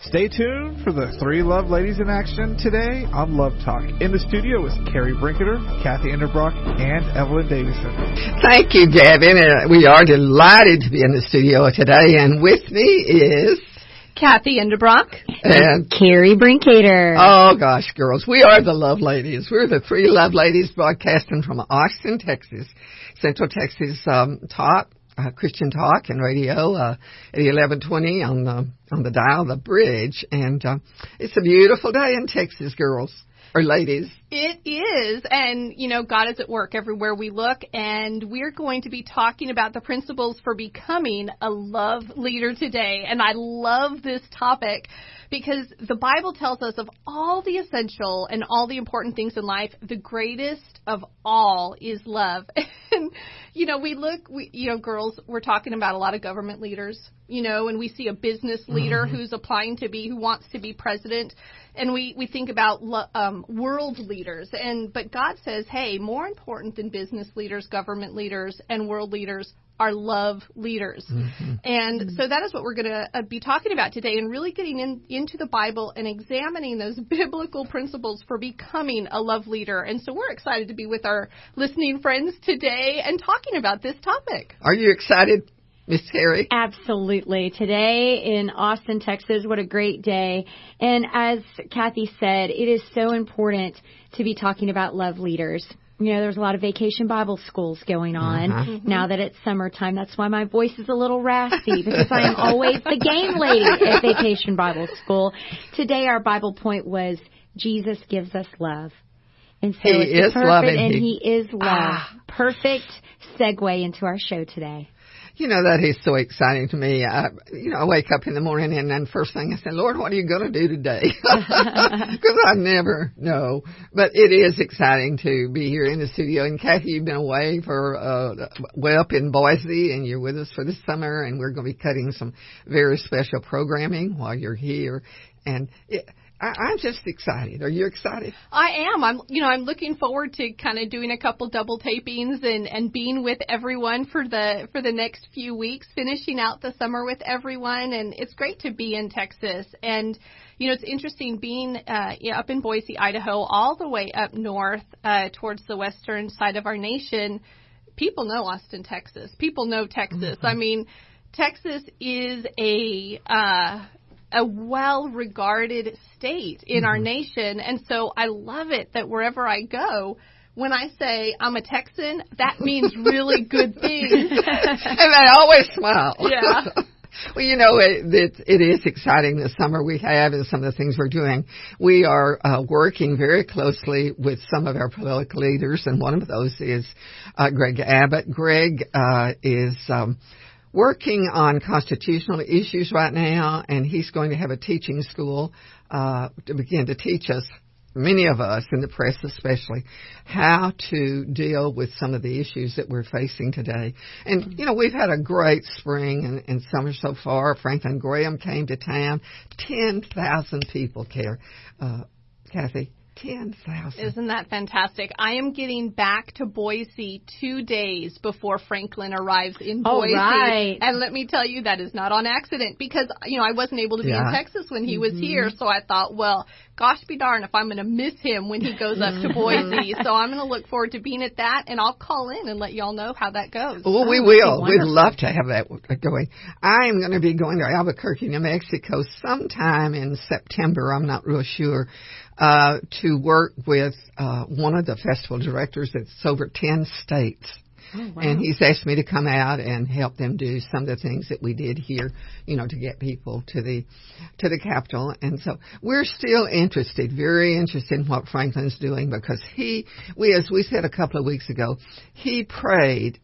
Stay tuned for the three love ladies in action today on Love Talk. In the studio is Carrie Brinketer, Kathy Enderbrock, and Evelyn Davison. Thank you, Gavin. Uh, we are delighted to be in the studio today, and with me is Kathy Enderbrock and Carrie Brinkater. Oh gosh, girls, we are the Love Ladies. We're the three Love Ladies broadcasting from Austin, Texas, Central Texas um, Talk uh, Christian Talk and Radio uh, at 1120 on the on the dial, the bridge, and uh, it's a beautiful day in Texas, girls or ladies. It is, and you know, God is at work everywhere we look, and we're going to be talking about the principles for becoming a love leader today. And I love this topic because the Bible tells us of all the essential and all the important things in life, the greatest of all is love. and you know, we look, we, you know, girls, we're talking about a lot of government leaders, you know, and we see a business leader mm-hmm. who's applying to be, who wants to be president, and we we think about lo- um, world leaders, and but God says, hey, more important than business leaders, government leaders, and world leaders are love leaders. Mm-hmm. And mm-hmm. so that is what we're going to uh, be talking about today and really getting in, into the Bible and examining those biblical principles for becoming a love leader. And so we're excited to be with our listening friends today and talking about this topic. Are you excited? Miss Terry? Absolutely. Today in Austin, Texas, what a great day. And as Kathy said, it is so important to be talking about love leaders you know, there's a lot of vacation Bible schools going on uh-huh. mm-hmm. now that it's summertime. That's why my voice is a little raspy because I am always the game lady at vacation Bible school. Today our Bible point was Jesus gives us love. And so he it's is perfect love and he, he is love. Ah. Perfect segue into our show today. You know, that is so exciting to me. I, you know, I wake up in the morning and then first thing I say, Lord, what are you going to do today? Because I never know. But it is exciting to be here in the studio. And Kathy, you've been away for, uh, way up in Boise and you're with us for the summer and we're going to be cutting some very special programming while you're here. And it, I, I'm just excited. Are you excited? I am. I'm, you know, I'm looking forward to kind of doing a couple double tapings and and being with everyone for the for the next few weeks, finishing out the summer with everyone, and it's great to be in Texas. And you know, it's interesting being uh, up in Boise, Idaho, all the way up north uh, towards the western side of our nation. People know Austin, Texas. People know Texas. Mm-hmm. I mean. Texas is a uh, a well regarded state in mm-hmm. our nation. And so I love it that wherever I go, when I say I'm a Texan, that means really good things. and I always smile. Yeah. Well, you know, it, it, it is exciting this summer we have and some of the things we're doing. We are uh, working very closely with some of our political leaders, and one of those is uh, Greg Abbott. Greg uh, is um, working on constitutional issues right now, and he's going to have a teaching school uh, to begin to teach us, many of us in the press especially, how to deal with some of the issues that we're facing today. And, you know, we've had a great spring and, and summer so far. Franklin Graham came to town. 10,000 people care. Uh, Kathy, 10,000. Isn't that fantastic? I am getting back to Boise two days before Franklin arrives in Boise. Right. And let me tell you, that is not on accident because, you know, I wasn't able to be yeah. in Texas when he mm-hmm. was here. So I thought, well, gosh be darn if I'm going to miss him when he goes up to Boise. so I'm going to look forward to being at that and I'll call in and let y'all know how that goes. Well, we will. We'd love to have that going. I am going to be going to Albuquerque, New Mexico sometime in September. I'm not real sure uh, to work with uh, one of the festival directors that's over 10 states. Oh, wow. And he's asked me to come out and help them do some of the things that we did here, you know, to get people to the to the capital. And so we're still interested, very interested in what Franklin's doing because he, we as we said a couple of weeks ago, he prayed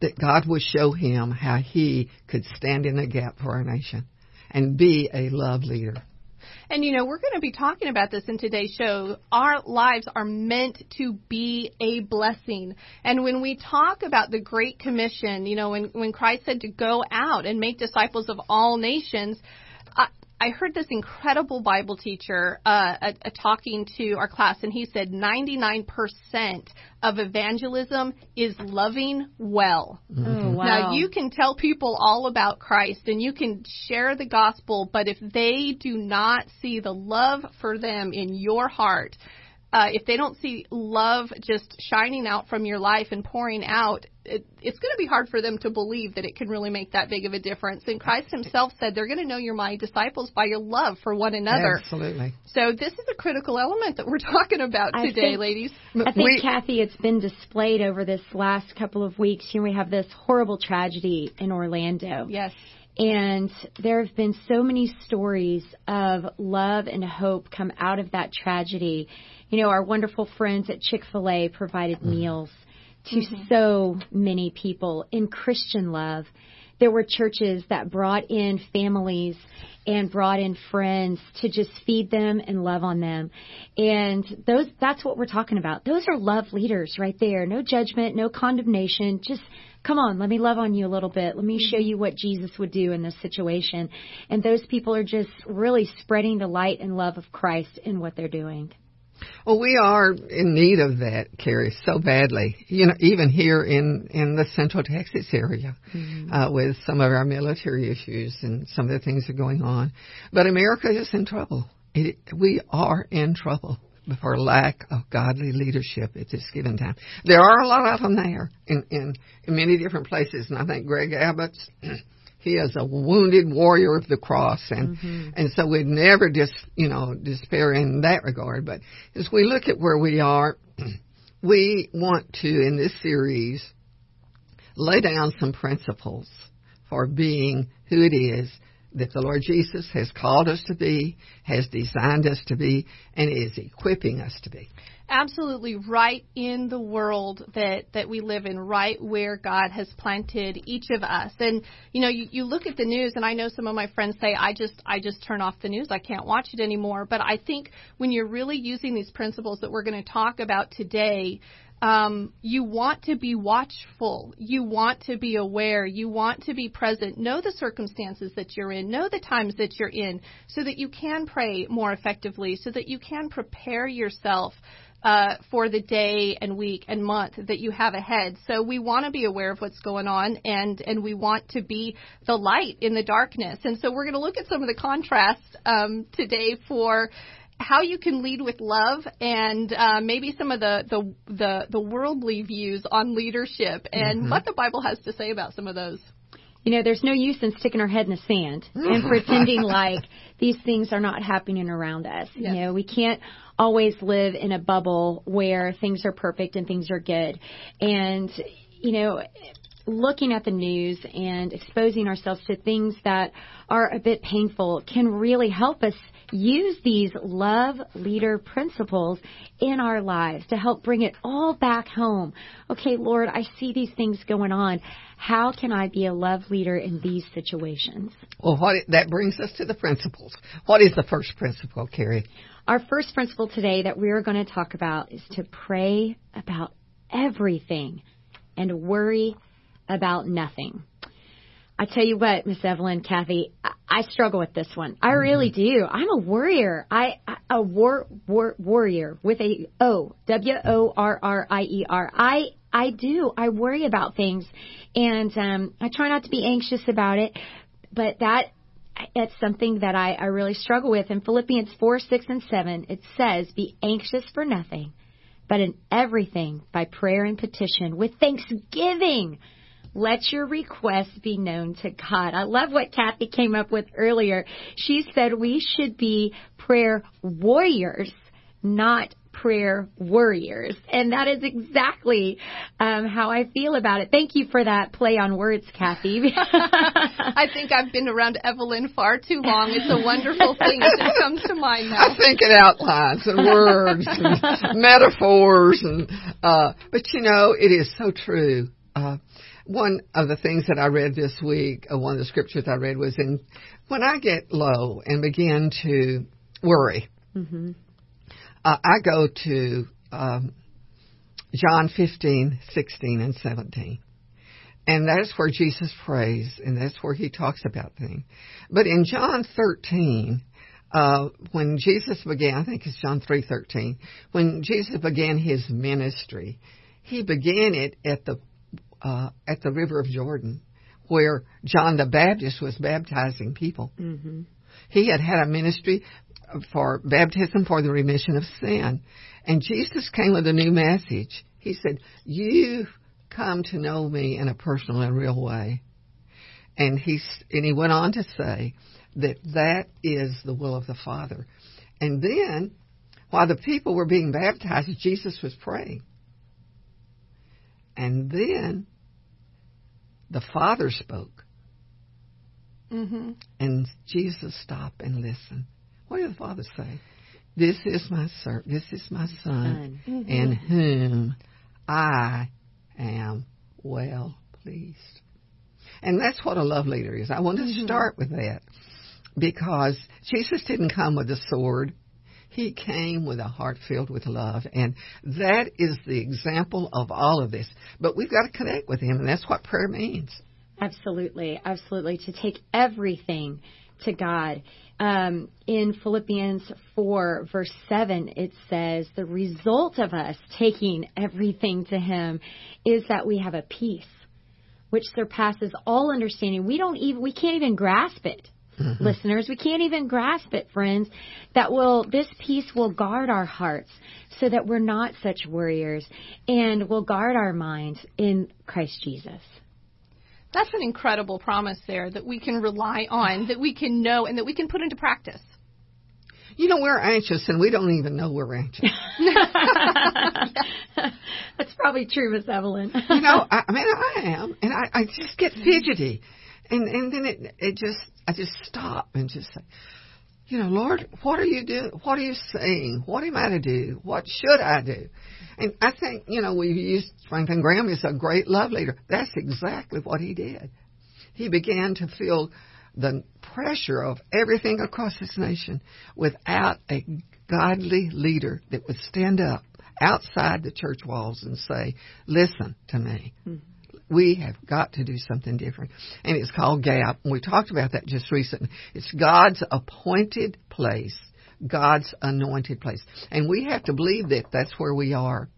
that God would show him how he could stand in the gap for our nation and be a love leader. And you know, we're going to be talking about this in today's show. Our lives are meant to be a blessing. And when we talk about the Great Commission, you know, when, when Christ said to go out and make disciples of all nations, I, I heard this incredible Bible teacher uh, a, a talking to our class, and he said 99% of evangelism is loving well. Oh, wow. Now, you can tell people all about Christ and you can share the gospel, but if they do not see the love for them in your heart, uh, if they don't see love just shining out from your life and pouring out, it, it's going to be hard for them to believe that it can really make that big of a difference. And Christ Himself said, "They're going to know you're my disciples by your love for one another." Absolutely. So this is a critical element that we're talking about I today, think- ladies. I think, We- Kathy, it's been displayed over this last couple of weeks. Here we have this horrible tragedy in Orlando. Yes. And there have been so many stories of love and hope come out of that tragedy. You know, our wonderful friends at Chick fil A provided mm-hmm. meals to mm-hmm. so many people in Christian love. There were churches that brought in families and brought in friends to just feed them and love on them. And those that's what we're talking about. Those are love leaders right there. No judgment, no condemnation. Just come on, let me love on you a little bit. Let me show mm-hmm. you what Jesus would do in this situation. And those people are just really spreading the light and love of Christ in what they're doing. Well, we are in need of that, Carrie, so badly. You know, even here in in the Central Texas area, uh, with some of our military issues and some of the things that are going on. But America is in trouble. It, we are in trouble for lack of godly leadership at this given time. There are a lot of them there in in, in many different places, and I think Greg Abbott's. He is a wounded warrior of the cross, and mm-hmm. and so we'd never just you know despair in that regard. But as we look at where we are, we want to in this series lay down some principles for being who it is that the Lord Jesus has called us to be, has designed us to be, and is equipping us to be. Absolutely right in the world that that we live in right where God has planted each of us and you know you, you look at the news and I know some of my friends say I just I just turn off the news I can't watch it anymore but I think when you're really using these principles that we're going to talk about today um, you want to be watchful. You want to be aware. You want to be present. Know the circumstances that you're in. Know the times that you're in so that you can pray more effectively, so that you can prepare yourself uh, for the day and week and month that you have ahead. So we want to be aware of what's going on and, and we want to be the light in the darkness. And so we're going to look at some of the contrasts um, today for how you can lead with love and uh, maybe some of the, the the the worldly views on leadership and what the Bible has to say about some of those. You know, there's no use in sticking our head in the sand and pretending like these things are not happening around us. Yes. You know, we can't always live in a bubble where things are perfect and things are good. And, you know, looking at the news and exposing ourselves to things that are a bit painful can really help us use these love leader principles in our lives to help bring it all back home. Okay, Lord, I see these things going on. How can I be a love leader in these situations? Well, what that brings us to the principles. What is the first principle, Carrie? Our first principle today that we're going to talk about is to pray about everything and worry about nothing. I tell you what, Miss Evelyn, Kathy, I, I struggle with this one. I really do. I'm a worrier. I, I a war, war warrior with a O W O R R I E R. I I do. I worry about things, and um, I try not to be anxious about it. But that it's something that I, I really struggle with. In Philippians 4, 6, and 7, it says, Be anxious for nothing, but in everything by prayer and petition with thanksgiving. Let your requests be known to God. I love what Kathy came up with earlier. She said we should be prayer warriors, not prayer worriers. And that is exactly um, how I feel about it. Thank you for that play on words, Kathy. I think I've been around Evelyn far too long. It's a wonderful thing. It just comes to mind now. I think in outlines and words and metaphors and uh but you know it is so true. Uh one of the things that I read this week, uh, one of the scriptures I read was in when I get low and begin to worry. hmm Uh, I go to um, John 15, 16, and 17. And that's where Jesus prays, and that's where he talks about things. But in John 13, uh, when Jesus began, I think it's John 3:13, when Jesus began his ministry, he began it at the uh, at the river of Jordan, where John the Baptist was baptizing people. Mm-hmm. He had had a ministry for baptism for the remission of sin, and Jesus came with a new message. He said, "You come to know me in a personal and real way. And he and he went on to say that that is the will of the Father. And then, while the people were being baptized, Jesus was praying. And then the Father spoke. Mm-hmm. And Jesus stopped and listened. What did the Father say? This is my servant. This is my son, Son. Mm-hmm. in whom I am well pleased. And that's what a love leader is. I want to mm-hmm. start with that because Jesus didn't come with a sword. He came with a heart filled with love. And that is the example of all of this. But we've got to connect with Him, and that's what prayer means. Absolutely, absolutely. To take everything to God. Um, in Philippians 4, verse 7, it says, The result of us taking everything to Him is that we have a peace which surpasses all understanding. We don't even, we can't even grasp it. Listeners, we can't even grasp it, friends. That will, this peace will guard our hearts so that we're not such worriers and will guard our minds in Christ Jesus. That's an incredible promise there that we can rely on, that we can know, and that we can put into practice. You know, we're anxious and we don't even know we're anxious. That's probably true, Miss Evelyn. you know, I, I mean, I am, and I, I just get fidgety, and and then it it just I just stop and just say, you know, Lord, what are you doing? What are you saying? What am I to do? What should I do? And I think you know we've used Franklin Graham as a great love leader. That's exactly what he did. He began to feel the pressure of everything across this nation without a godly leader that would stand up outside the church walls and say, listen to me. Mm-hmm. We have got to do something different. And it's called GAP. And we talked about that just recently. It's God's appointed place, God's anointed place. And we have to believe that that's where we are.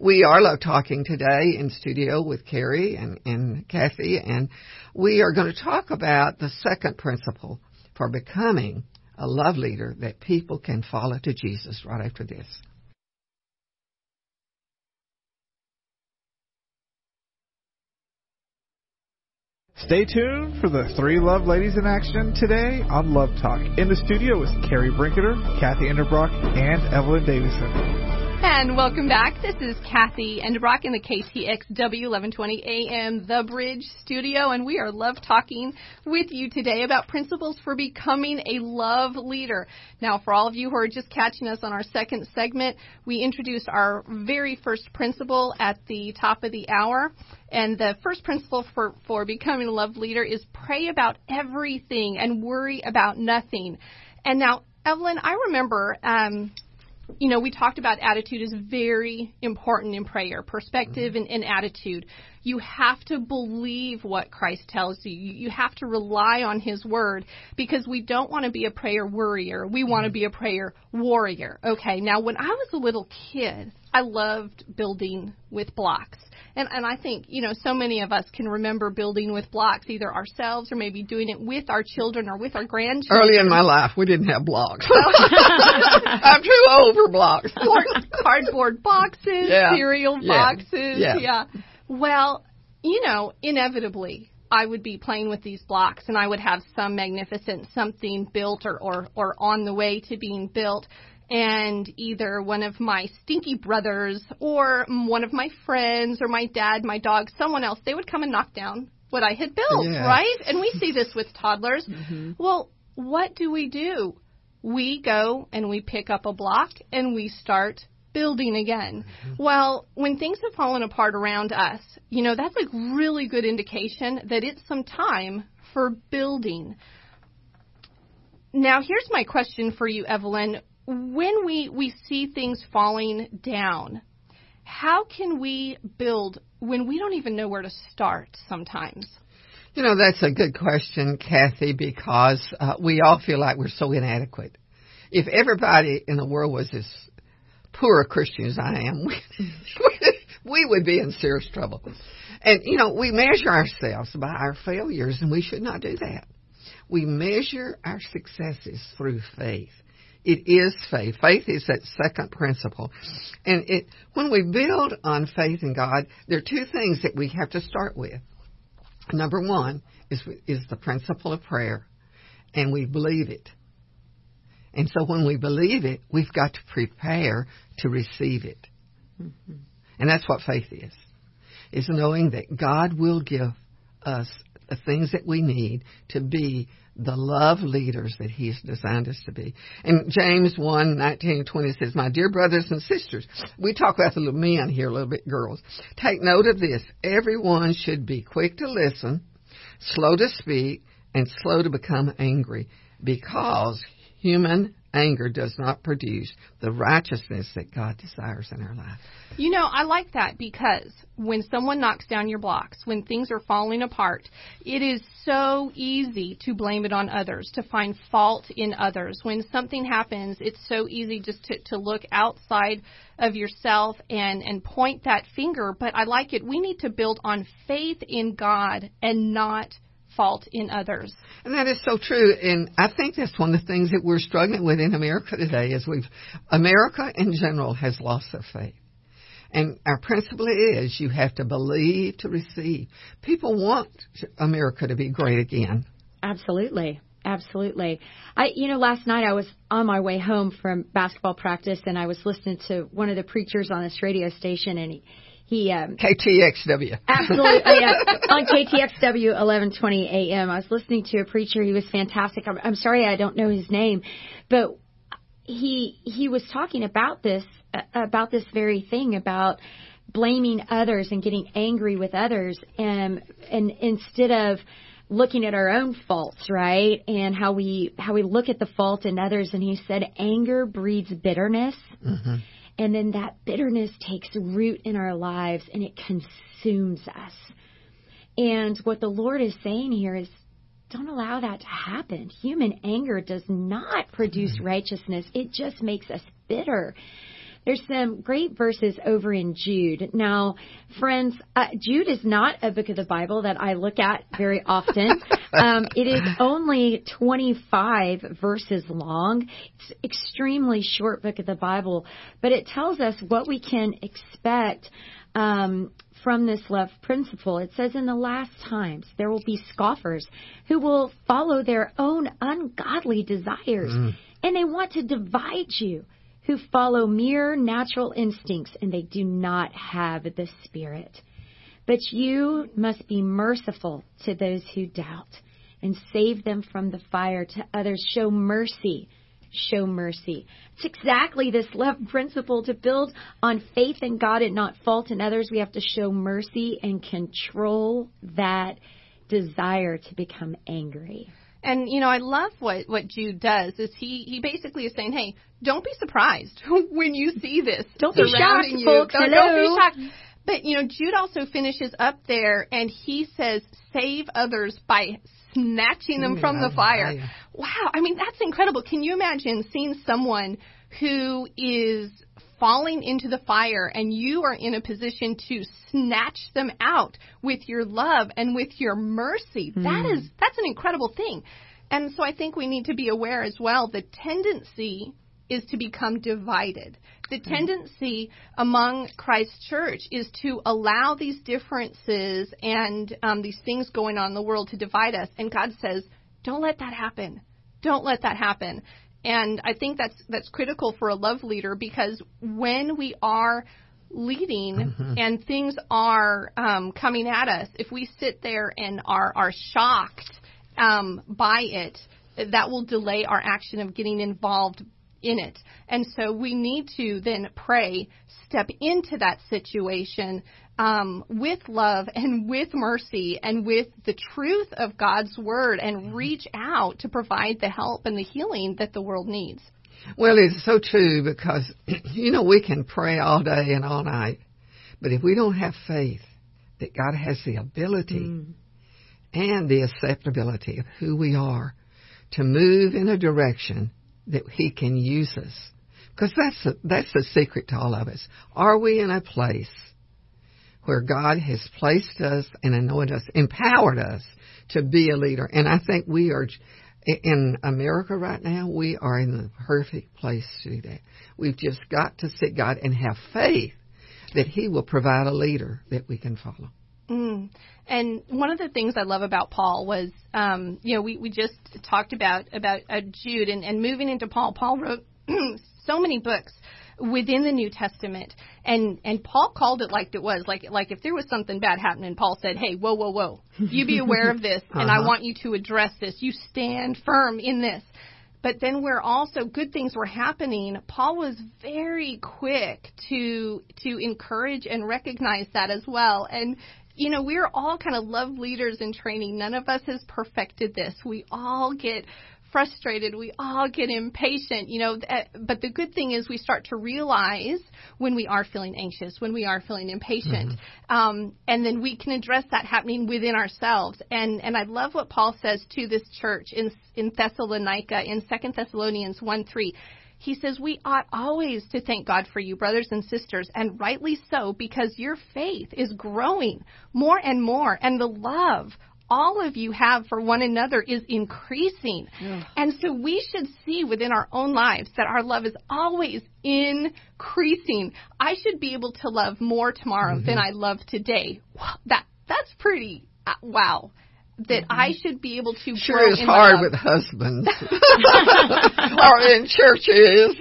We are love talking today in studio with Carrie and, and Kathy, and we are going to talk about the second principle for becoming a love leader that people can follow to Jesus right after this. Stay tuned for the three love ladies in action today on Love Talk. In the studio is Carrie Brinketer, Kathy Enderbrock, and Evelyn Davison. And welcome back. This is Kathy Endebrock in the KTXW 1120 AM The Bridge studio, and we are love talking with you today about principles for becoming a love leader. Now, for all of you who are just catching us on our second segment, we introduced our very first principle at the top of the hour. And the first principle for, for becoming a love leader is pray about everything and worry about nothing. And now, Evelyn, I remember um, you know, we talked about attitude is very important in prayer, perspective and, and, attitude. You have to believe what Christ tells you. You have to rely on His Word because we don't want to be a prayer worrier. We mm-hmm. want to be a prayer warrior. Okay, now when I was a little kid, I loved building with blocks. And, and I think, you know, so many of us can remember building with blocks, either ourselves or maybe doing it with our children or with our grandchildren. Early in my life, we didn't have blocks. I'm too old for blocks. cardboard boxes, Yeah. cereal Yeah. boxes. Yeah. Well, you know, inevitably, I would be playing with these blocks and I would have some magnificent something built or, or, or on the way to being built. And either one of my stinky brothers or one of my friends or my dad, my dog, someone else, they would come and knock down what I had built, Yeah. right? And we see this with toddlers. Mm-hmm. Well, what do we do? We go and we pick up a block and we start building again. Well, when things have fallen apart around us, you know, that's a really good indication that it's some time for building. Now, here's my question for you, Evelyn. When we, we see things falling down, how can we build when we don't even know where to start sometimes? You know, that's a good question, Kathy, because uh, we all feel like we're so inadequate. If everybody in the world was as poor a Christian as I am, we, we would be in serious trouble. And, you know, we measure ourselves by our failures, and we should not do that. We measure our successes through faith. It is faith. Faith is that second principle. And it, when we build on faith in God, there are two things that we have to start with. Number one is, is the principle of prayer, and we believe it. And so when we believe it, we've got to prepare to receive it. Mm-hmm. And that's what faith is. Is knowing that God will give us the things that we need to be the love leaders that He's designed us to be. And James 1, 19 and 20 says, My dear brothers and sisters, we talk about the little men here a little bit, girls. Take note of this. Everyone should be quick to listen, slow to speak, and slow to become angry because human anger does not produce the righteousness that God desires in our life. You know, I like that because when someone knocks down your blocks, when things are falling apart, it is so easy to blame it on others, to find fault in others. When something happens, it's so easy just to, to look outside of yourself and, and point that finger. But I like it. We need to build on faith in God and not fault in others. And that is so true. And I think that's one of the things that we're struggling with in America today is we've, America in general has lost their faith. And our principle is you have to believe to receive. People want America to be great again. Absolutely. Absolutely. I, you know, last night I was on my way home from basketball practice and I was listening to one of the preachers on this radio station and he, he um, KTXW. Absolutely, oh, yeah. on KTXW 11:20 a.m. I was listening to a preacher. He was fantastic. I'm, I'm sorry I don't know his name, but he he was talking about this about this very thing about blaming others and getting angry with others, and and instead of looking at our own faults, right? And how we how we look at the fault in others and he said anger breeds bitterness. Mm-hmm. And then that bitterness takes root in our lives and it consumes us. And what the Lord is saying here is don't allow that to happen. Human anger does not produce mm-hmm. righteousness, it just makes us bitter. There's some great verses over in Jude. Now, friends, uh, Jude is not a book of the Bible that I look at very often. um, it is only 25 verses long. It's extremely short book of the Bible, but it tells us what we can expect um, from this love principle. It says, In the last times, there will be scoffers who will follow their own ungodly desires, mm. and they want to divide you who follow mere natural instincts and they do not have the Spirit. But you must be merciful to those who doubt and save them from the fire. To others, show mercy. Show mercy. It's exactly this love principle to build on faith in God and not fault in others. We have to show mercy and control that desire to become angry. And you know, I love what what Jude does is he he basically is saying, "Hey, don't be surprised when you see this don't be shocked, you. Folks. Don't, don't be shocked." But you know, Jude also finishes up there and he says, "Save others by snatching them from the fire." Wow, I mean that's incredible. Can you imagine seeing someone who is falling into the fire and you are in a position to snatch them out with your love and with your mercy. Mm. That is that's an incredible thing. And so I think we need to be aware as well the tendency is to become divided. The mm. tendency among Christ's church is to allow these differences and um, these things going on in the world to divide us. And God says, don't let that happen. Don't let that happen. And I think that's that's critical for a love leader because when we are leading mm-hmm. and things are um, coming at us, if we sit there and are are shocked um, by it, that will delay our action of getting involved in it. And so we need to then pray, step into that situation um, with love and with mercy and with the truth of God's word and mm-hmm. reach out to provide the help and the healing that the world needs. Well, it's so true because, you know, we can pray all day and all night. But if we don't have faith that God has the ability mm. and the acceptability of who we are to move in a direction that He can use us, because that's the, that's the secret to all of us. Are we in a place where God has placed us and anointed us, empowered us to be a leader? And I think we are in America right now, we are in the perfect place to do that. We've just got to seek God and have faith that He will provide a leader that we can follow. Mm. And one of the things I love about Paul was, um, you know, we, we just talked about about uh, Jude and, and moving into Paul. Paul wrote so many books within the New Testament, and and Paul called it like it was, like like if there was something bad happening, Paul said, "Hey, whoa, whoa, whoa, you be aware of this, and uh-huh. I want you to address this. You stand firm in this." But then where also good things were happening, Paul was very quick to to encourage and recognize that as well. And you know, we're all kind of love leaders in training. None of us has perfected this. We all get frustrated. We all get impatient, you know. But the good thing is we start to realize when we are feeling anxious, when we are feeling impatient, mm-hmm. um, and then we can address that happening within ourselves. And and I love what Paul says to this church in in Thessalonica in Second Thessalonians one three. He says, We ought always to thank God for you, brothers and sisters, and rightly so, because your faith is growing more and more, and the love all of you have for one another is increasing. Yeah. And so we should see within our own lives that our love is always increasing. I should be able to love more tomorrow mm-hmm. than I love today. Wow, that that's pretty uh, wow that mm-hmm. I should be able to sure is hard with husbands or in churches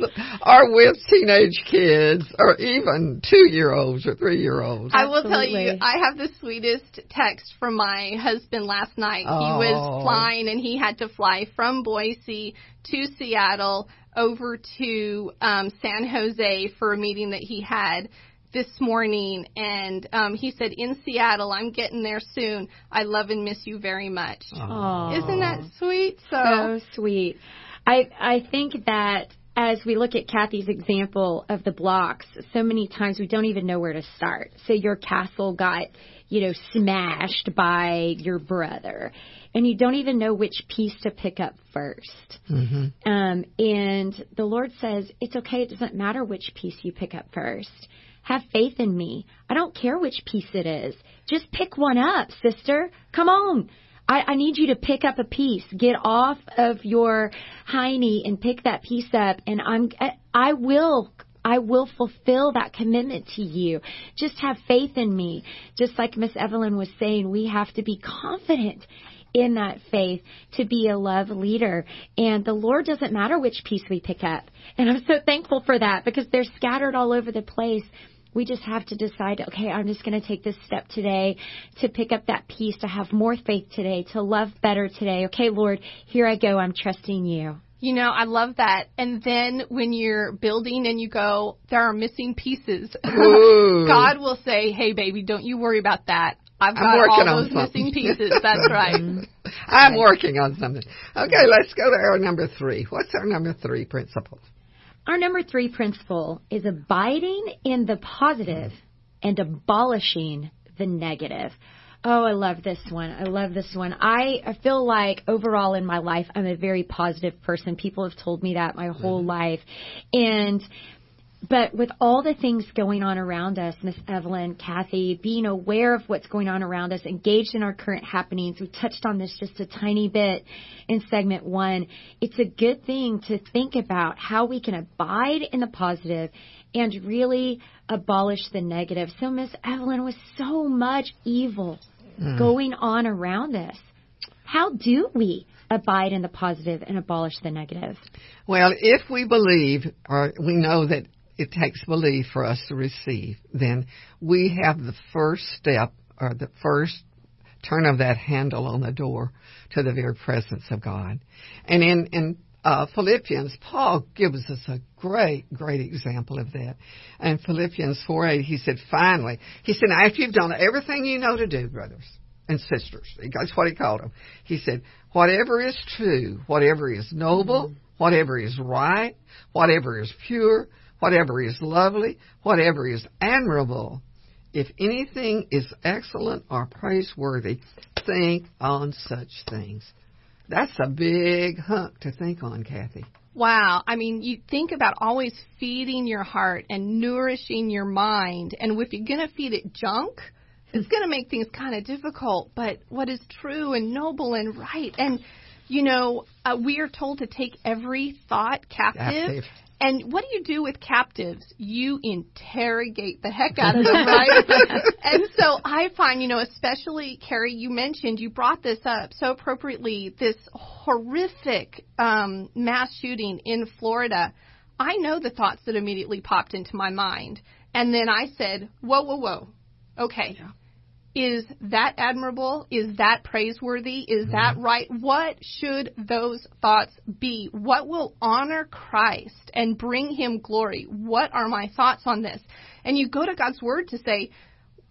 or with teenage kids or even two year olds or three year olds. I will tell you, I have the sweetest text from my husband last night. Oh. He was oh. flying and he had to fly from Boise to Seattle over to um, San Jose for a meeting that he had this morning, and um, he said, "In Seattle, I'm getting there soon. I love and miss you very much." Aww. Isn't that sweet? So, so sweet. I I think that as we look at Kathy's example of the blocks, so many times we don't even know where to start. So your castle got, you know, smashed by your brother, and you don't even know which piece to pick up 1st mm-hmm. um, and the Lord says, it's okay. It doesn't matter which piece you pick up first. Have faith in me. I don't care which piece it is. Just pick one up, sister. Come on. I, I need you to pick up a piece. Get off of your hiney and pick that piece up. And I'm, I will I will fulfill that commitment to you. Just have faith in me. Just like Miss Evelyn was saying, we have to be confident in that faith to be a love leader. And the Lord doesn't matter which piece we pick up. And I'm so thankful for that because they're scattered all over the place. We just have to decide, okay, I'm just going to take this step today to pick up that piece, to have more faith today, to love better today. Okay, Lord, here I go. I'm trusting you. You know, I love that. And then when you're building and you go, there are missing pieces, God will say, hey, baby, don't you worry about that. I've got all those missing pieces. That's right. I'm working on something. Okay, let's go to our number three. What's our number three principle? Our number three principle is abiding in the positive and abolishing the negative. Oh, I love this one. I love this one. I, I feel like overall in my life, I'm a very positive person. People have told me that my whole mm-hmm. life. And but with all the things going on around us, Miss Evelyn, Kathy, being aware of what's going on around us, engaged in our current happenings, we touched on this just a tiny bit in segment one. It's a good thing to think about how we can abide in the positive and really abolish the negative. So, Miss Evelyn, with so much evil mm. going on around us, how do we abide in the positive and abolish the negative? Well, if we believe or we know that it takes belief for us to receive, then we have the first step or the first turn of that handle on the door to the very presence of God. And in, in uh, Philippians, Paul gives us a great, great example of that. And Philippians 4 8, he said, finally, he said, after you've done everything you know to do, brothers and sisters, that's what he called them. He said, whatever is true, whatever is noble, whatever is right, whatever is pure, whatever is lovely, whatever is admirable, if anything is excellent or praiseworthy, think on such things. That's a big hunk to think on, Kathy. Wow. I mean, you think about always feeding your heart and nourishing your mind. And if you're going to feed it junk, it's going to make things kind of difficult. But what is true and noble and right? And, you know, uh, we are told to take every thought captive. Captive. And what do you do with captives? You interrogate the heck out of them, right? and so I find, you know, especially Carrie, you mentioned, you brought this up so appropriately, this horrific um, mass shooting in Florida. I know the thoughts that immediately popped into my mind. And then I said, whoa, whoa, whoa. Okay. Yeah. Is that admirable? Is that praiseworthy? Is Mm-hmm. that right? What should those thoughts be? What will honor Christ and bring him glory? What are my thoughts on this? And you go to God's word to say,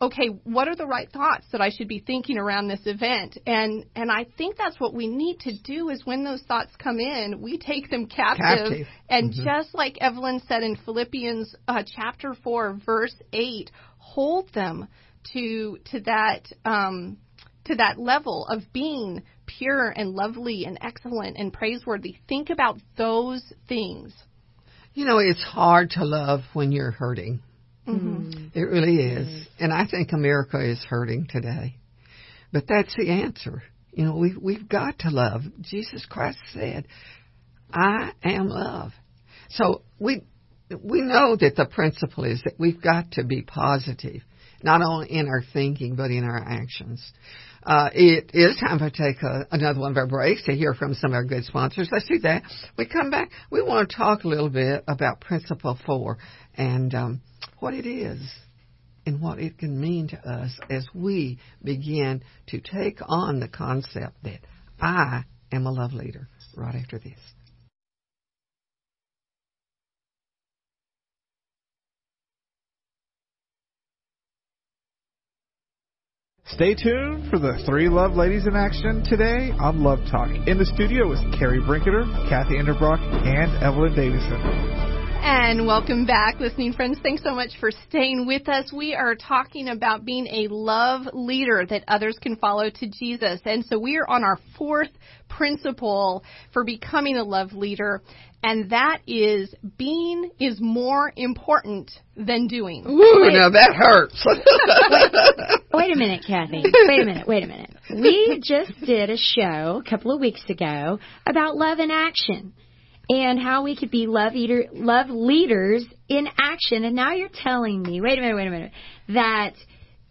okay, what are the right thoughts that I should be thinking around this event? And and I think that's what we need to do is when those thoughts come in, we take them captive, Captive. and just like Evelyn said in Philippians uh, chapter 4 verse 8, hold them to to that um, to that level of being pure and lovely and excellent and praiseworthy. Think about those things. You know, it's hard to love when you're hurting. It really is. And I think America is hurting today. But that's the answer. You know, we've, we've got to love. Jesus Christ said, I am love. So we, we know that the principle is that we've got to be positive, not only in our thinking, but in our actions. Uh, it is time to take a, another one of our breaks to hear from some of our good sponsors. Let's do that. We come back. We want to talk a little bit about Principle Four and um, what it is and what it can mean to us as we begin to take on the concept that I am a love leader. Right after this. Stay tuned for the three love ladies in action today on Love Talk. In the studio is Carrie Brinketer, Kathy Enderbrock, and Evelyn Davison. And welcome back, listening friends. Thanks so much for staying with us. We are talking about being a love leader that others can follow to Jesus. And so we are on our fourth principle for becoming a love leader, and that is being is more important than doing. Ooh, now that hurts. Wait a minute, Kathy. Wait a minute. Wait a minute. We just did a show a couple of weeks ago about love in action and how we could be love eater, love leaders in action. And now you're telling me, wait a minute, wait a minute, that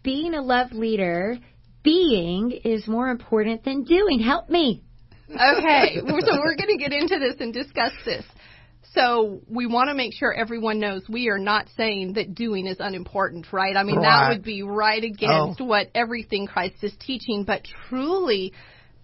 being a love leader, being is more important than doing. Help me. Okay, so we're going to get into this and discuss this. So we want to make sure everyone knows we are not saying that doing is unimportant, right? I mean, Right. that would be right against Oh. what everything Christ is teaching, but truly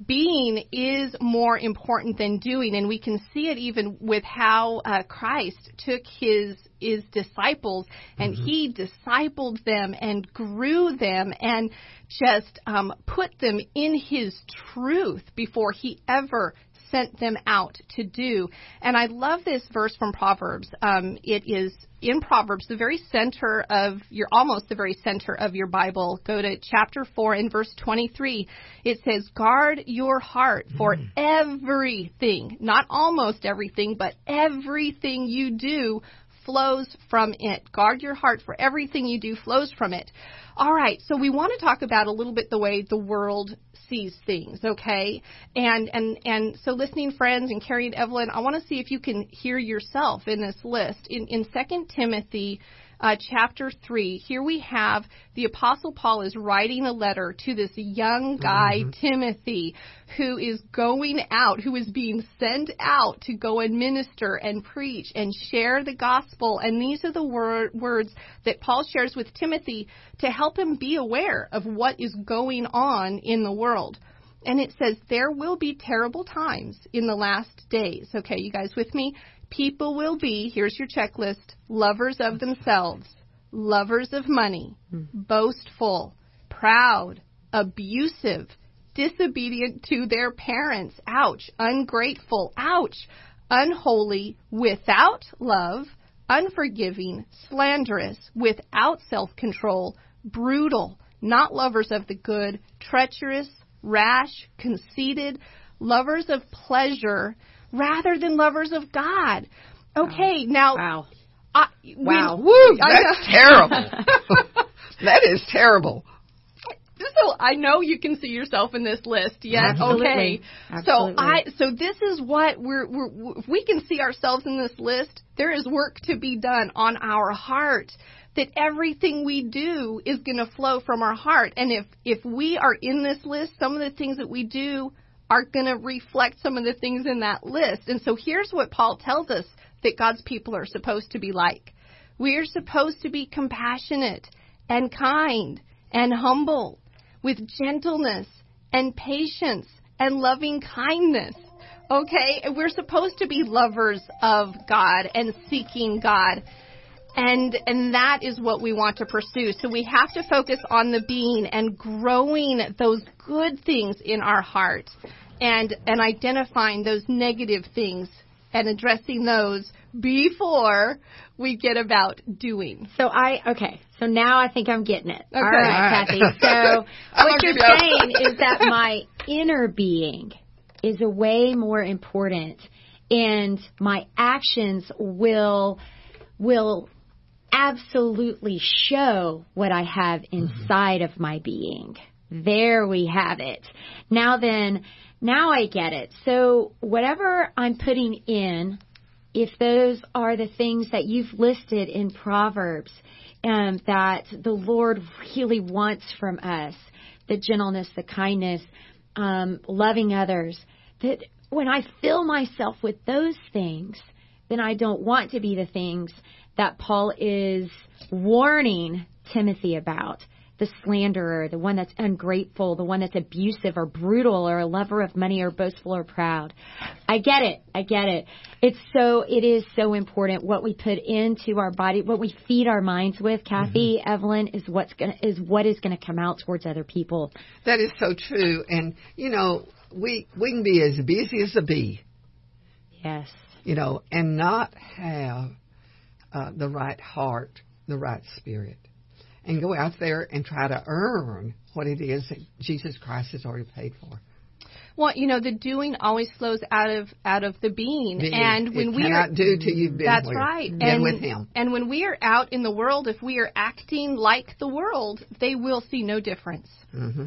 being is more important than doing. And we can see it even with how uh, Christ took his his disciples and he discipled them and grew them and just um, put them in his truth before he ever sent them out to do. And I love this verse from Proverbs. Um, it is in Proverbs, the very center of your, almost the very center of your Bible. Go to chapter 4 and verse 23. It says, guard your heart for everything, not almost everything, but everything you do flows from it. Guard your heart for everything you do flows from it. All right, so we want to talk about a little bit the way the world sees things, okay? And and and so listening friends and Carrie and Evelyn, I want to see if you can hear yourself in this list. In in 2 Timothy uh, chapter 3, here we have the Apostle Paul is writing a letter to this young guy, Timothy, who is going out, who is being sent out to go and minister and preach and share the gospel. And these are the wor- words that Paul shares with Timothy to help him be aware of what is going on in the world. And it says, There will be terrible times in the last days. Okay, you guys with me? People will be, here's your checklist, lovers of themselves, lovers of money, hmm. boastful, proud, abusive, disobedient to their parents, ouch, ungrateful, ouch, unholy, without love, unforgiving, slanderous, without self control, brutal, not lovers of the good, treacherous, rash, conceited, lovers of pleasure rather than lovers of God. Oh. Okay, now Wow. I, Wow. we- Woo, that's terrible. that is terrible. so I know you can see yourself in this list. Yes, Absolutely. okay. Absolutely. So I so this is what we're, we're if we can see ourselves in this list, there is work to be done on our heart. That everything we do is going to flow from our heart, and if if we are in this list, some of the things that we do are going to reflect some of the things in that list. And so here's what Paul tells us that God's people are supposed to be like. We are supposed to be compassionate and kind and humble with gentleness and patience and loving kindness. Okay? We're supposed to be lovers of God and seeking God. And and that is what we want to pursue. So we have to focus on the being and growing those good things in our heart and and identifying those negative things and addressing those before we get about doing. So I okay. So now I think I'm getting it. All Okay. right, All Kathy. So what you're you saying is that my inner being is a way more important, and my actions will will absolutely show what I have inside of my being. There we have it. Now then, now I get it. So whatever I'm putting in, if those are the things that you've listed in Proverbs um, that the Lord really wants from us, the gentleness, the kindness, um, loving others, that when I fill myself with those things, then I don't want to be the things that Paul is warning Timothy about. The slanderer, the one that's ungrateful, the one that's abusive or brutal or a lover of money or boastful or proud. I get it. I get it. It's so, it is so important what we put into our body, what we feed our minds with, Kathy, mm-hmm. Evelyn, is what's gonna, is what is gonna come out towards other people. That is so true. And you know, we we can be as busy as a bee, Yes. you know, and not have uh, the right heart, the right spirit, and go out there and try to earn what it is that Jesus Christ has already paid for. Well, you know, the doing always flows out of out of the being, Being. and when it we are do till you've been that's with, right, been and with Him. and when we are out in the world, if we are acting like the world, they will see no difference. hmm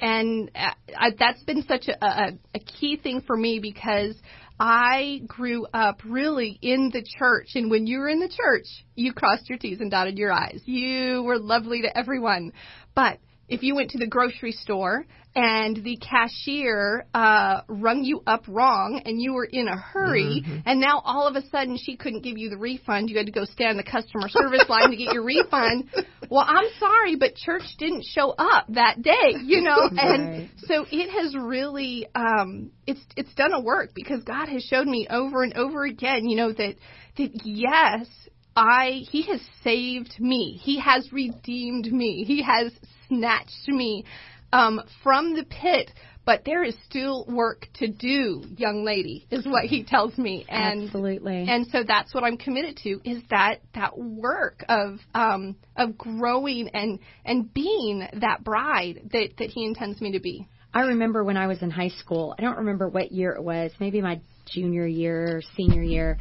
and uh, I, that's been such a, a, a key thing for me because I grew up really in the church, and when you were in the church, you crossed your T's and dotted your I's. You were lovely to everyone, but if you went to the grocery store and the cashier uh, rung you up wrong and you were in a hurry, and now all of a sudden she couldn't give you the refund, you had to go stand in the customer service line to get your refund. Well, I'm sorry, but church didn't show up that day, you know, and Right. so it has really um, it's it's done a work because God has showed me over and over again, you know, that that yes. I he has saved me. He has redeemed me. He has snatched me um, from the pit. But there is still work to do, young lady, is what he tells me. And Absolutely. and so that's what I'm committed to is that that work of um, of growing and and being that bride that that he intends me to be. I remember when I was in high school, I don't remember what year it was, maybe my junior year or senior year,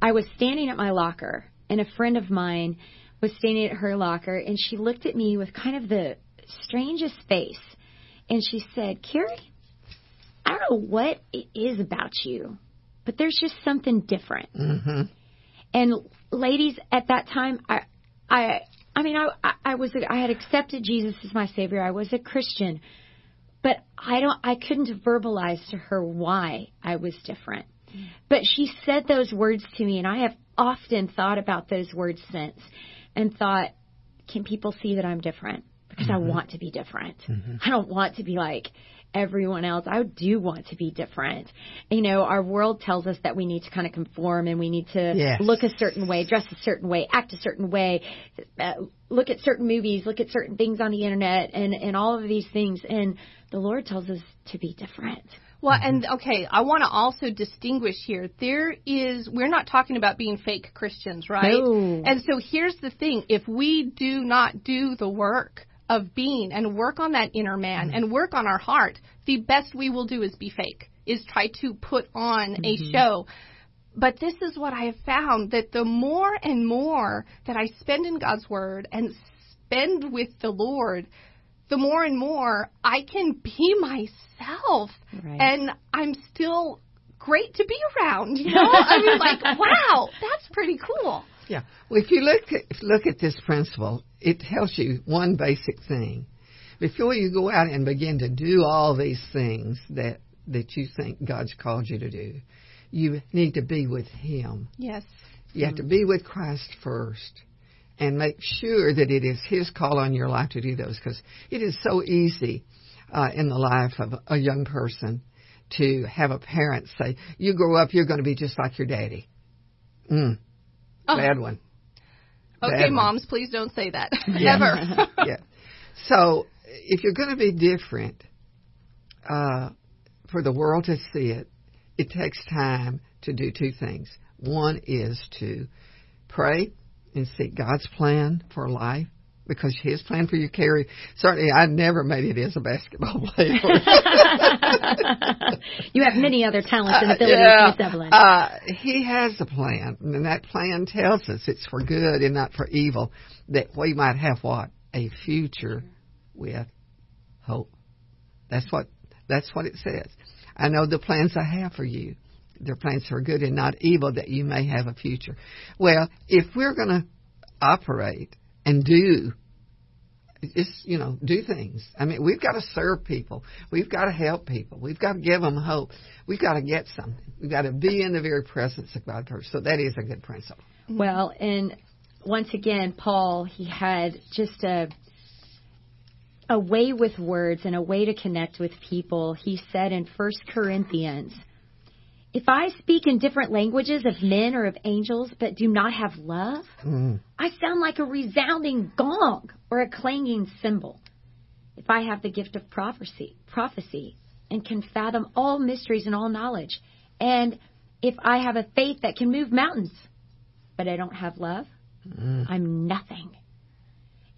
I was standing at my locker and a friend of mine was standing at her locker and she looked at me with kind of the strangest face and she said, Carrie, I don't know what it is about you, but there's just something different. hmm And ladies, at that time, I, I, I mean, I, I- I was, I had accepted Jesus as my savior. I was a Christian, but I don't, I couldn't verbalize to her why I was different. But she said those words to me, and I have often thought about those words since, and thought, can people see that I'm different? Because I mm-hmm. want to be different. Mm-hmm. I don't want to be like everyone else. I do want to be different. You know, our world tells us that we need to kind of conform and we need to Yes. look a certain way, dress a certain way, act a certain way, uh, look at certain movies, look at certain things on the internet, and and all of these things. And the Lord tells us to be different. Well, mm-hmm. and okay, I want to also distinguish here. There is, we're not talking about being fake Christians, right? No. And so here's the thing if we do not do the work of being and work on that inner man mm-hmm. and work on our heart, the best we will do is be fake, is try to put on a mm-hmm. show. But this is what I have found that the more and more that I spend in God's Word and spend with the Lord, the more and more I can be myself. Right. And I'm still great to be around, you know? I mean, like, wow, that's pretty cool. Yeah. Well, if you look at, look at this principle, it tells you one basic thing. Before you go out and begin to do all these things that that you think God's called you to do, you need to be with Him. Yes. You have to be with Christ first and make sure that it is His call on your life to do those because it is so easy uh, in the life of a young person to have a parent say, You grow up, you're going to be just like your daddy. Mm, Oh. bad one. Okay, one. moms, please don't say that. Yeah. Never. yeah. So if you're going to be different, uh, for the world to see it, it takes time to do two things. One is to pray and seek God's plan for life. Because His plan for you, Carrie, certainly I never made it as a basketball player. you have many other talents and abilities, yeah. Miss Evelyn. Uh, he has a plan, and that plan tells us it's for good and not for evil, that we might have what? A future with hope. That's what that's what it says. I know the plans I have for you. They're plans for good and not evil that you may have a future. Well, if we're going to operate and do it's you know do things. I mean, we've got to serve people. We've got to help people. We've got to give them hope. We've got to get something. We've got to be in the very presence of God first. So that is a good principle. Well, and once again, Paul, he had just a a way with words and a way to connect with people. He said in First Corinthians, "If I speak in different languages of men or of angels, but do not have love, Mm. I sound like a resounding gong or a clanging cymbal. If I have the gift of prophecy, prophecy, and can fathom all mysteries and all knowledge, and if I have a faith that can move mountains, but I don't have love, I'm nothing.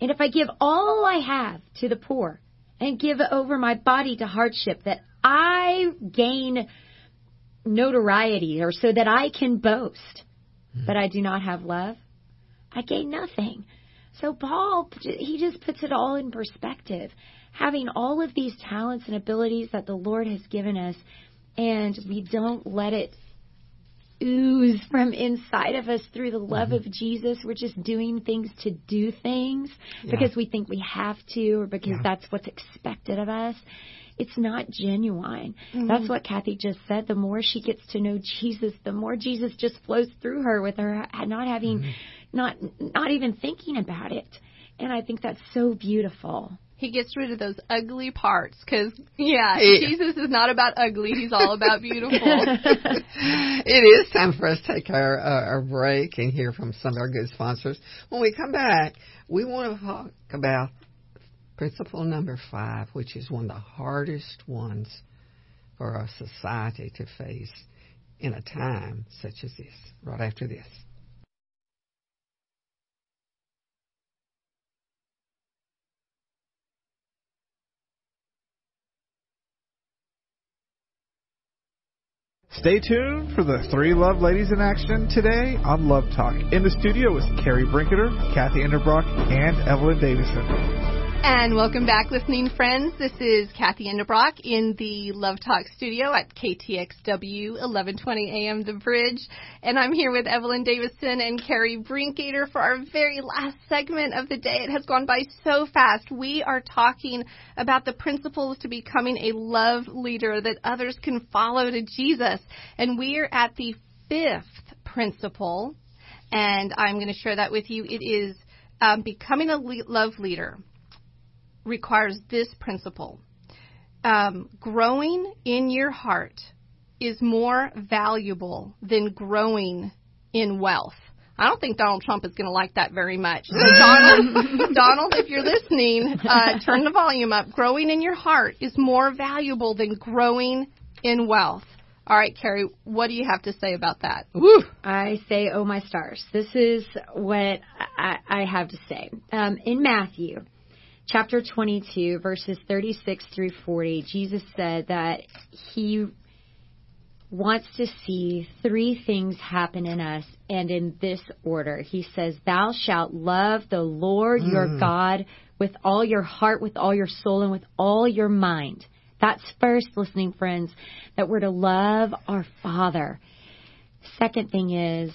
And if I give all I have to the poor and give over my body to hardship, that I gain notoriety or so that I can boast, hmm. but I do not have love, I gain nothing. So Paul, he just puts it all in perspective. Having all of these talents and abilities that the Lord has given us, and we don't let it ooze from inside of us through the love mm-hmm. of Jesus. We're just doing things to do things because we think we have to or because Yeah. that's what's expected of us. It's not genuine. That's what Kathy just said. The more she gets to know Jesus, the more Jesus just flows through her with her not having, not not even thinking about it. And I think that's so beautiful. He gets rid of those ugly parts because, yeah, Yeah. Jesus is not about ugly. He's all about beautiful. it is time for us to take our, uh, our break and hear from some of our good sponsors. When we come back, we want to talk about principle number five, which is one of the hardest ones for our society to face in a time such as this, right after this. Stay tuned for the three love ladies in action today on Love Talk. In the studio is Carrie Brinketer, Kathy Enderbrock, and Evelyn Davison. And welcome back, listening friends. This is Kathy Enderbrock in the Love Talk studio at KTXW 1120 AM The Bridge. And I'm here with Evelyn Davison and Carrie Brinkater for our very last segment of the day. It has gone by so fast. We are talking about the principles to becoming a love leader that others can follow to Jesus. And we are at the fifth principle. And I'm going to share that with you. It is um, becoming a le- love leader requires this principle. Um, growing in your heart is more valuable than growing in wealth. I don't think Donald Trump is going to like that very much. So Donald, Donald, if you're listening, uh, turn the volume up. Growing in your heart is more valuable than growing in wealth. All right, Carrie, what do you have to say about that? Woo. I say, oh my stars. This is what I, I have to say. Um, in Matthew chapter 22, verses 36 through 40, Jesus said that he wants to see three things happen in us, and in this order. He says, Thou shalt love the Lord Mm. your God with all your heart, with all your soul, and with all your mind. That's first, listening friends, that we're to love our Father. Second thing is,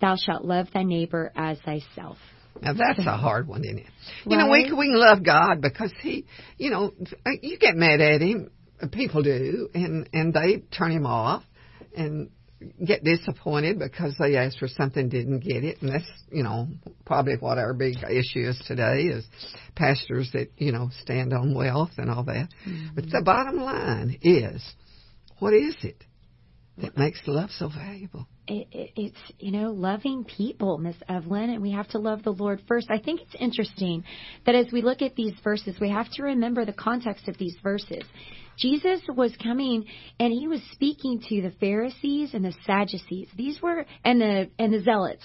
Thou shalt love thy neighbor as thyself. Now that's a hard one, isn't it? You know, we we can love God because He, you know, you get mad at Him, people do, and and they turn Him off, and get disappointed because they asked for something didn't get it, and that's you know probably what our big issue is today is pastors that you know stand on wealth and all that. Mm-hmm. But the bottom line is, what is it that makes love so valuable? it, it, it's you know loving people miss evelyn and we have to love the lord first i think it's interesting that as we look at these verses we have to remember the context of these verses jesus was coming and he was speaking to the pharisees and the sadducees these were and the and the zealots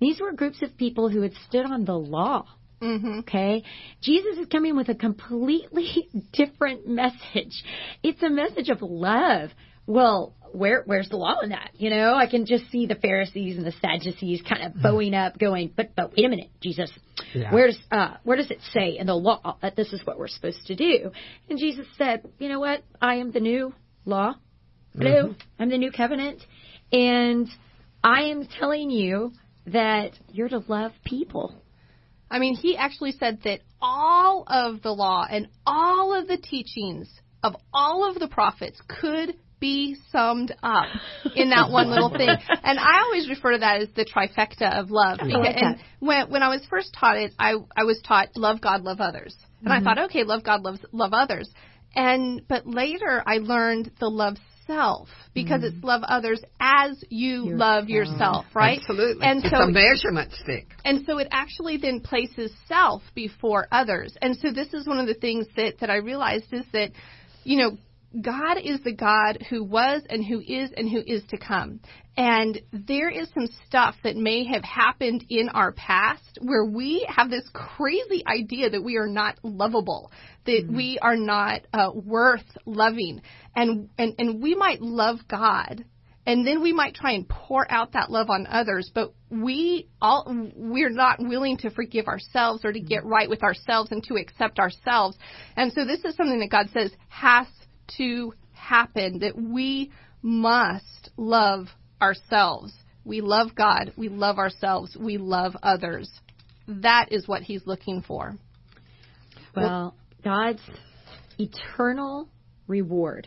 these were groups of people who had stood on the law Mm-hmm. Okay? Jesus is coming with a completely different message. It's a message of love. Well, where where's the law in that? You know, I can just see the Pharisees and the Sadducees kind of bowing up, going, "But but wait a minute, Jesus, Yeah. where does uh, where does it say in the law that this is what we're supposed to do?" And Jesus said, "You know what? I am the new law. Hello, I'm the new covenant, and I am telling you that you're to love people." I mean, he actually said that all of the law and all of the teachings of all of the prophets could be summed up in that one little thing. And I always refer to that as the trifecta of love. Because, like and when when I was first taught it, I I was taught love God, love others. And I mm-hmm. thought, okay, love God, love love others. And but later I learned the love self because it's mm. love others as you love yourself, right? Absolutely. And it's so a measurement stick. and so it actually then places self before others. And so this is one of the things that, that I realized is that, you know, God is the God who was and who is and who is to come. And there is some stuff that may have happened in our past where we have this crazy idea that we are not lovable, that we are not uh, worth loving. And, and, and we might love God and then we might try and pour out that love on others but we all we're not willing to forgive ourselves or to get right with ourselves and to accept ourselves and so this is something that god says has to happen that we must love ourselves. We love god. We love ourselves. We love others. That is what he's looking for. Well, God's eternal reward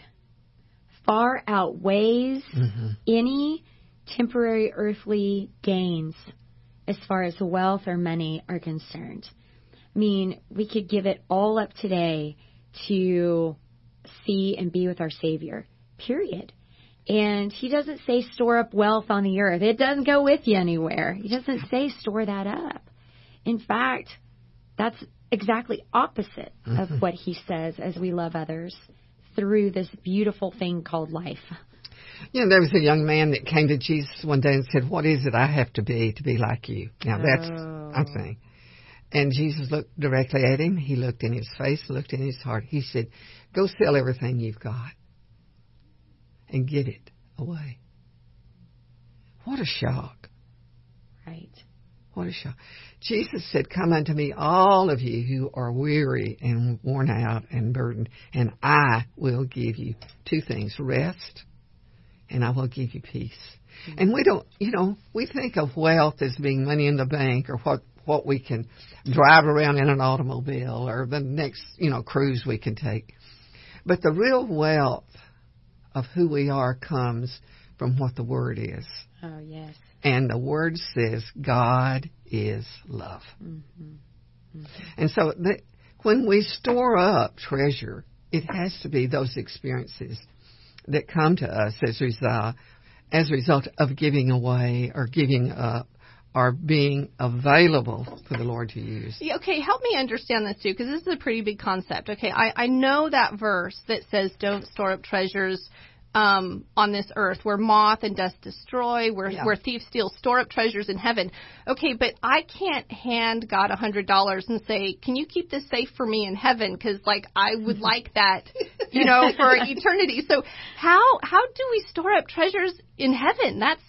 far outweighs mm-hmm. any temporary earthly gains as far as wealth or money are concerned. I mean, we could give it all up today to see and be with our Savior, period. And he doesn't say store up wealth on the earth. It doesn't go with you anywhere. He doesn't say store that up. In fact, that's exactly opposite of mm-hmm. what he says as we love others through this beautiful thing called life. You know, there was a young man that came to Jesus one day and said, What is it I have to be to be like you? Now, that's, I'm saying. Oh. And Jesus looked directly at him. He looked in his face, looked in his heart. He said, Go sell everything you've got and get it away. What a shock. Right. What a shock. Jesus said, Come unto me, all of you who are weary and worn out and burdened, and I will give you two things rest, and I will give you peace. Mm-hmm. And we don't, you know, we think of wealth as being money in the bank or what, what we can drive around in an automobile or the next, you know, cruise we can take. But the real wealth of who we are comes from what the Word is. Oh, yes. And the word says God is love. Mm-hmm. Mm-hmm. And so the, when we store up treasure, it has to be those experiences that come to us as a result, as a result of giving away or giving up are being available for the Lord to use. Yeah, okay, help me understand this too, because this is a pretty big concept. Okay, I, I know that verse that says, "Don't store up treasures um, on this earth, where moth and dust destroy, where Yeah. where thieves steal. Store up treasures in heaven." Okay, but I can't hand God a hundred dollars and say, "Can you keep this safe for me in heaven?" Because like I would like that, you know, for eternity. So how how do we store up treasures in heaven? That's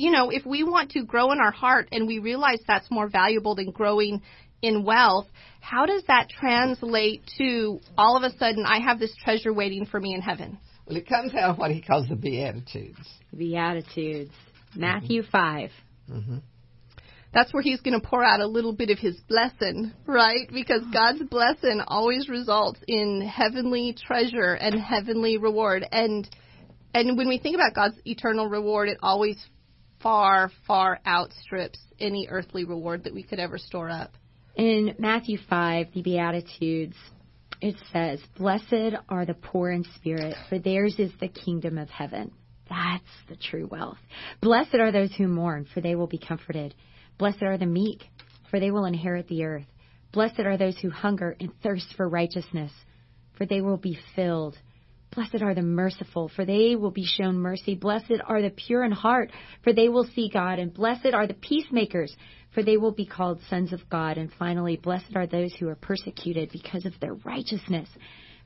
you know, if we want to grow in our heart and we realize that's more valuable than growing in wealth, how does that translate to all of a sudden I have this treasure waiting for me in heaven? Well, it comes out of what he calls the Beatitudes. Beatitudes. Mm-hmm. Matthew 5. Mm-hmm. That's where he's going to pour out a little bit of his blessing, right? Because God's blessing always results in heavenly treasure and heavenly reward. And and when we think about God's eternal reward, it always far, far outstrips any earthly reward that we could ever store up. In Matthew 5, the Beatitudes, it says, Blessed are the poor in spirit, for theirs is the kingdom of heaven. That's the true wealth. Blessed are those who mourn, for they will be comforted. Blessed are the meek, for they will inherit the earth. Blessed are those who hunger and thirst for righteousness, for they will be filled. Blessed are the merciful, for they will be shown mercy. Blessed are the pure in heart, for they will see God. And blessed are the peacemakers, for they will be called sons of God. And finally, blessed are those who are persecuted because of their righteousness,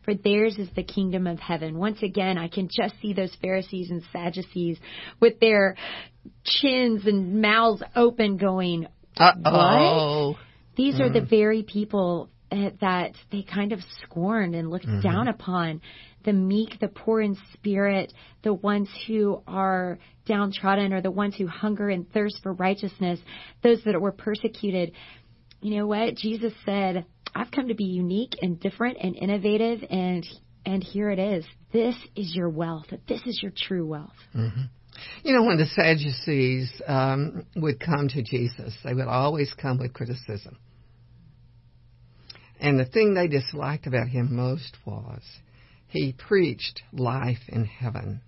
for theirs is the kingdom of heaven. Once again, I can just see those Pharisees and Sadducees with their chins and mouths open going, Uh oh. these are the very people uh, that they kind of scorned and looked down upon. The meek, the poor in spirit, the ones who are downtrodden, or the ones who hunger and thirst for righteousness, those that were persecuted. You know what? Jesus said, I've come to be unique and different and innovative, and and here it is. This is your wealth. This is your true wealth. You know, when the Sadducees um, would come to Jesus, they would always come with criticism. And the thing they disliked about him most was he preached life in heaven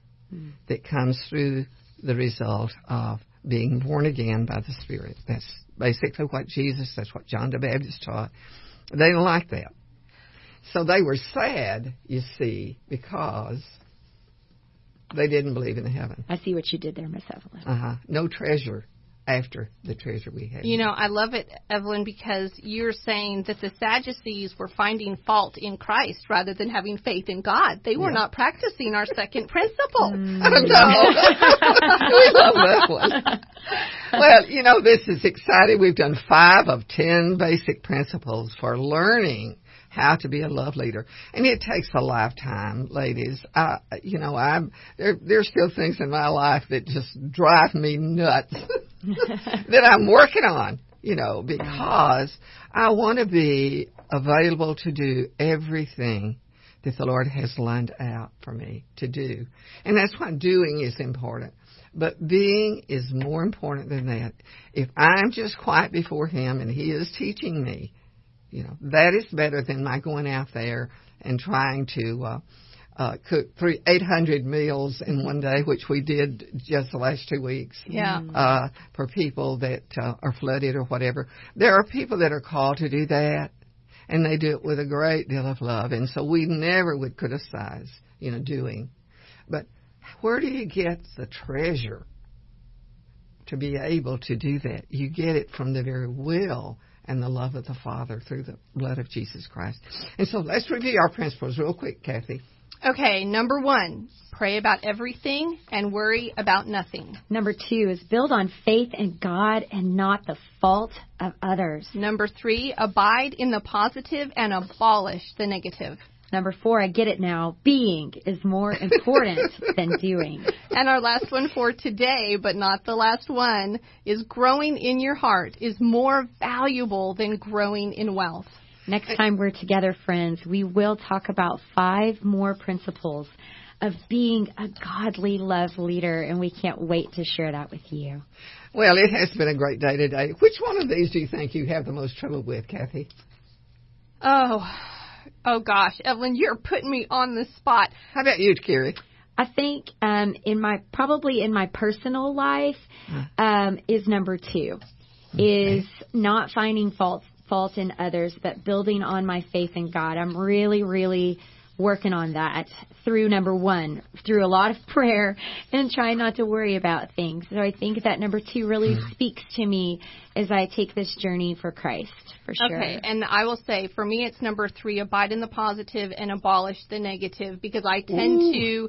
that comes through the result of being born again by the Spirit. That's basically what Jesus, that's what John the Baptist taught. They didn't like that. So they were sad, you see, because they didn't believe in heaven. I see what you did there, Miss Evelyn. Uh-huh. No treasure after the treasure we have. You know, I love it, Evelyn, because you're saying that the Sadducees were finding fault in Christ rather than having faith in God. They were Yeah. not practicing our second principle. Mm. I know. we love that one. Well, you know, this is exciting. We've done five of ten basic principles for learning how to be a love leader, and it takes a lifetime, ladies. I, you know, I'm there. There's still things in my life that just drive me nuts that I'm working on. You know, because I want to be available to do everything that the Lord has lined out for me to do. And that's why doing is important. But being is more important than that. If I'm just quiet before Him and He is teaching me, you know, that is better than my going out there and trying to uh, uh, cook three, 800 meals in one day, which we did just the last two weeks Yeah. uh, for people that uh, are flooded or whatever. There are people that are called to do that, and they do it with a great deal of love. And so we never would criticize, you know, doing. But where do you get the treasure to be able to do that? You get it from the very will and the love of the Father through the blood of Jesus Christ. And so let's review our principles real quick, Kathy. Okay, number one, pray about everything and worry about nothing. Number two is build on faith in God and not the fault of others. Number three, abide in the positive and abolish the negative. Number four, I get it now. Being is more important than doing. And our last one for today, but not the last one, is growing in your heart is more valuable than growing in wealth. Next time we're together, friends, we will talk about five more principles of being a godly love leader, and we can't wait to share that with you. Well, it has been a great day today. Which one of these do you think you have the most trouble with, Kathy? Oh, oh gosh, Evelyn, you're putting me on the spot. How about you, Carrie? I think um, in my probably in my personal life um, is number two. is not finding fault fault in others, but building on my faith in God. I'm really, really working on that through number one, through a lot of prayer and trying not to worry about things. So I think that number two really mm. speaks to me as I take this journey for Christ, for sure. Okay, and I will say for me it's number three, abide in the positive and abolish the negative because I tend Ooh. to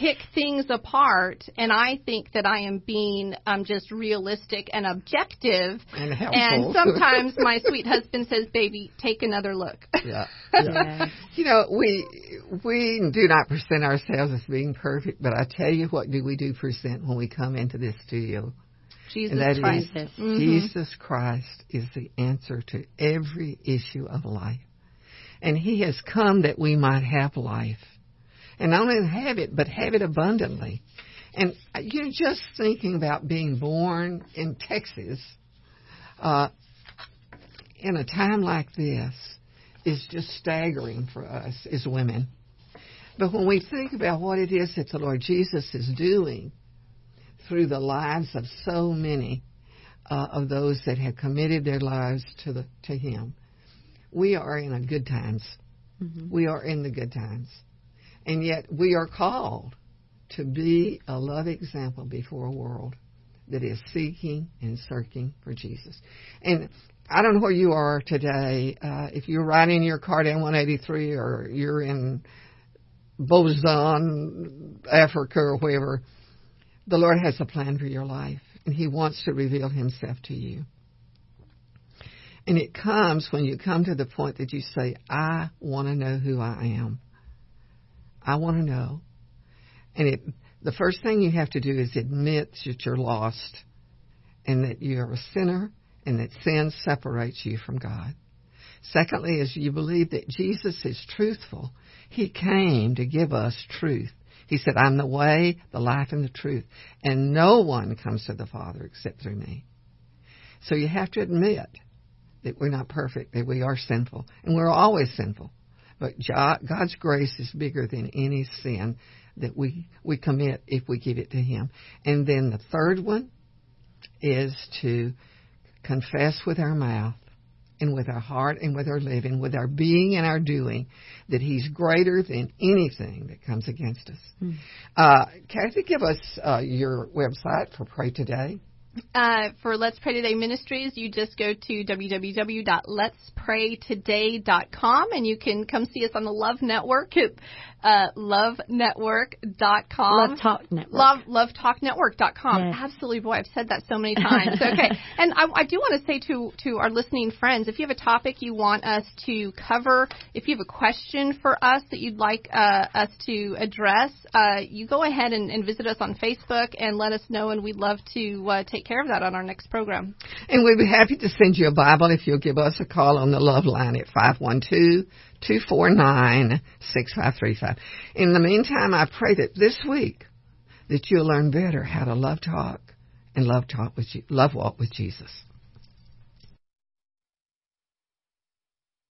pick things apart, and I think that I am being um, just realistic and objective. And helpful. And sometimes my sweet husband says, "Baby, take another look." Yeah. yeah. you know, we we do not present ourselves as being perfect, but I tell you what, do we do present when we come into this studio? Jesus Christ. mm-hmm. Jesus Christ is the answer to every issue of life. And He has come that we might have life and not only have it, but have it abundantly. And you're just thinking about being born in Texas uh, in a time like this is just staggering for us as women. But when we think about what it is that the Lord Jesus is doing through the lives of so many uh, of those that have committed their lives to the to Him, we are in a good times. Mm-hmm. We are in the good times. And yet we are called to be a love example before a world that is seeking and searching for Jesus. And I don't know where you are today. Uh, if you're riding your car down 183 or you're in Bozan, Africa, or wherever, the Lord has a plan for your life, and He wants to reveal Himself to you. And it comes when you come to the point that you say, I want to know who I am. I want to know. And it, the first thing you have to do is admit that you're lost and that you're a sinner and that sin separates you from God. Secondly, is you believe that Jesus is truthful. He came to give us truth. He said, I'm the way, the life, and the truth. And no one comes to the Father except through me. So you have to admit that we're not perfect, that we are sinful. And we're always sinful. But God's grace is bigger than any sin that we, we commit if we give it to Him. And then the third one is to confess with our mouth and with our heart and with our living, with our being and our doing, that He's greater than anything that comes against us. Mm. Uh, Kathy, give us uh, your website for Pray Today. Uh, for Let's Pray Today Ministries, you just go to www.letspraytoday.com and you can come see us on the Love Network at uh, lovenetwork.com. Love Talk Network. Love, lovetalknetwork.com. Yes. Absolutely, boy, I've said that so many times. Okay. and I, I do want to say to, to our listening friends, if you have a topic you want us to cover, if you have a question for us that you'd like uh, us to address, uh, you go ahead and, and, visit us on Facebook and let us know, and we'd love to uh, take care of that on our next program. And we'd be happy to send you a Bible if you'll give us a call on the Love Line at 512- 249 6535. In the meantime, I pray that this week that you'll learn better how to love talk and love talk with love walk with Jesus.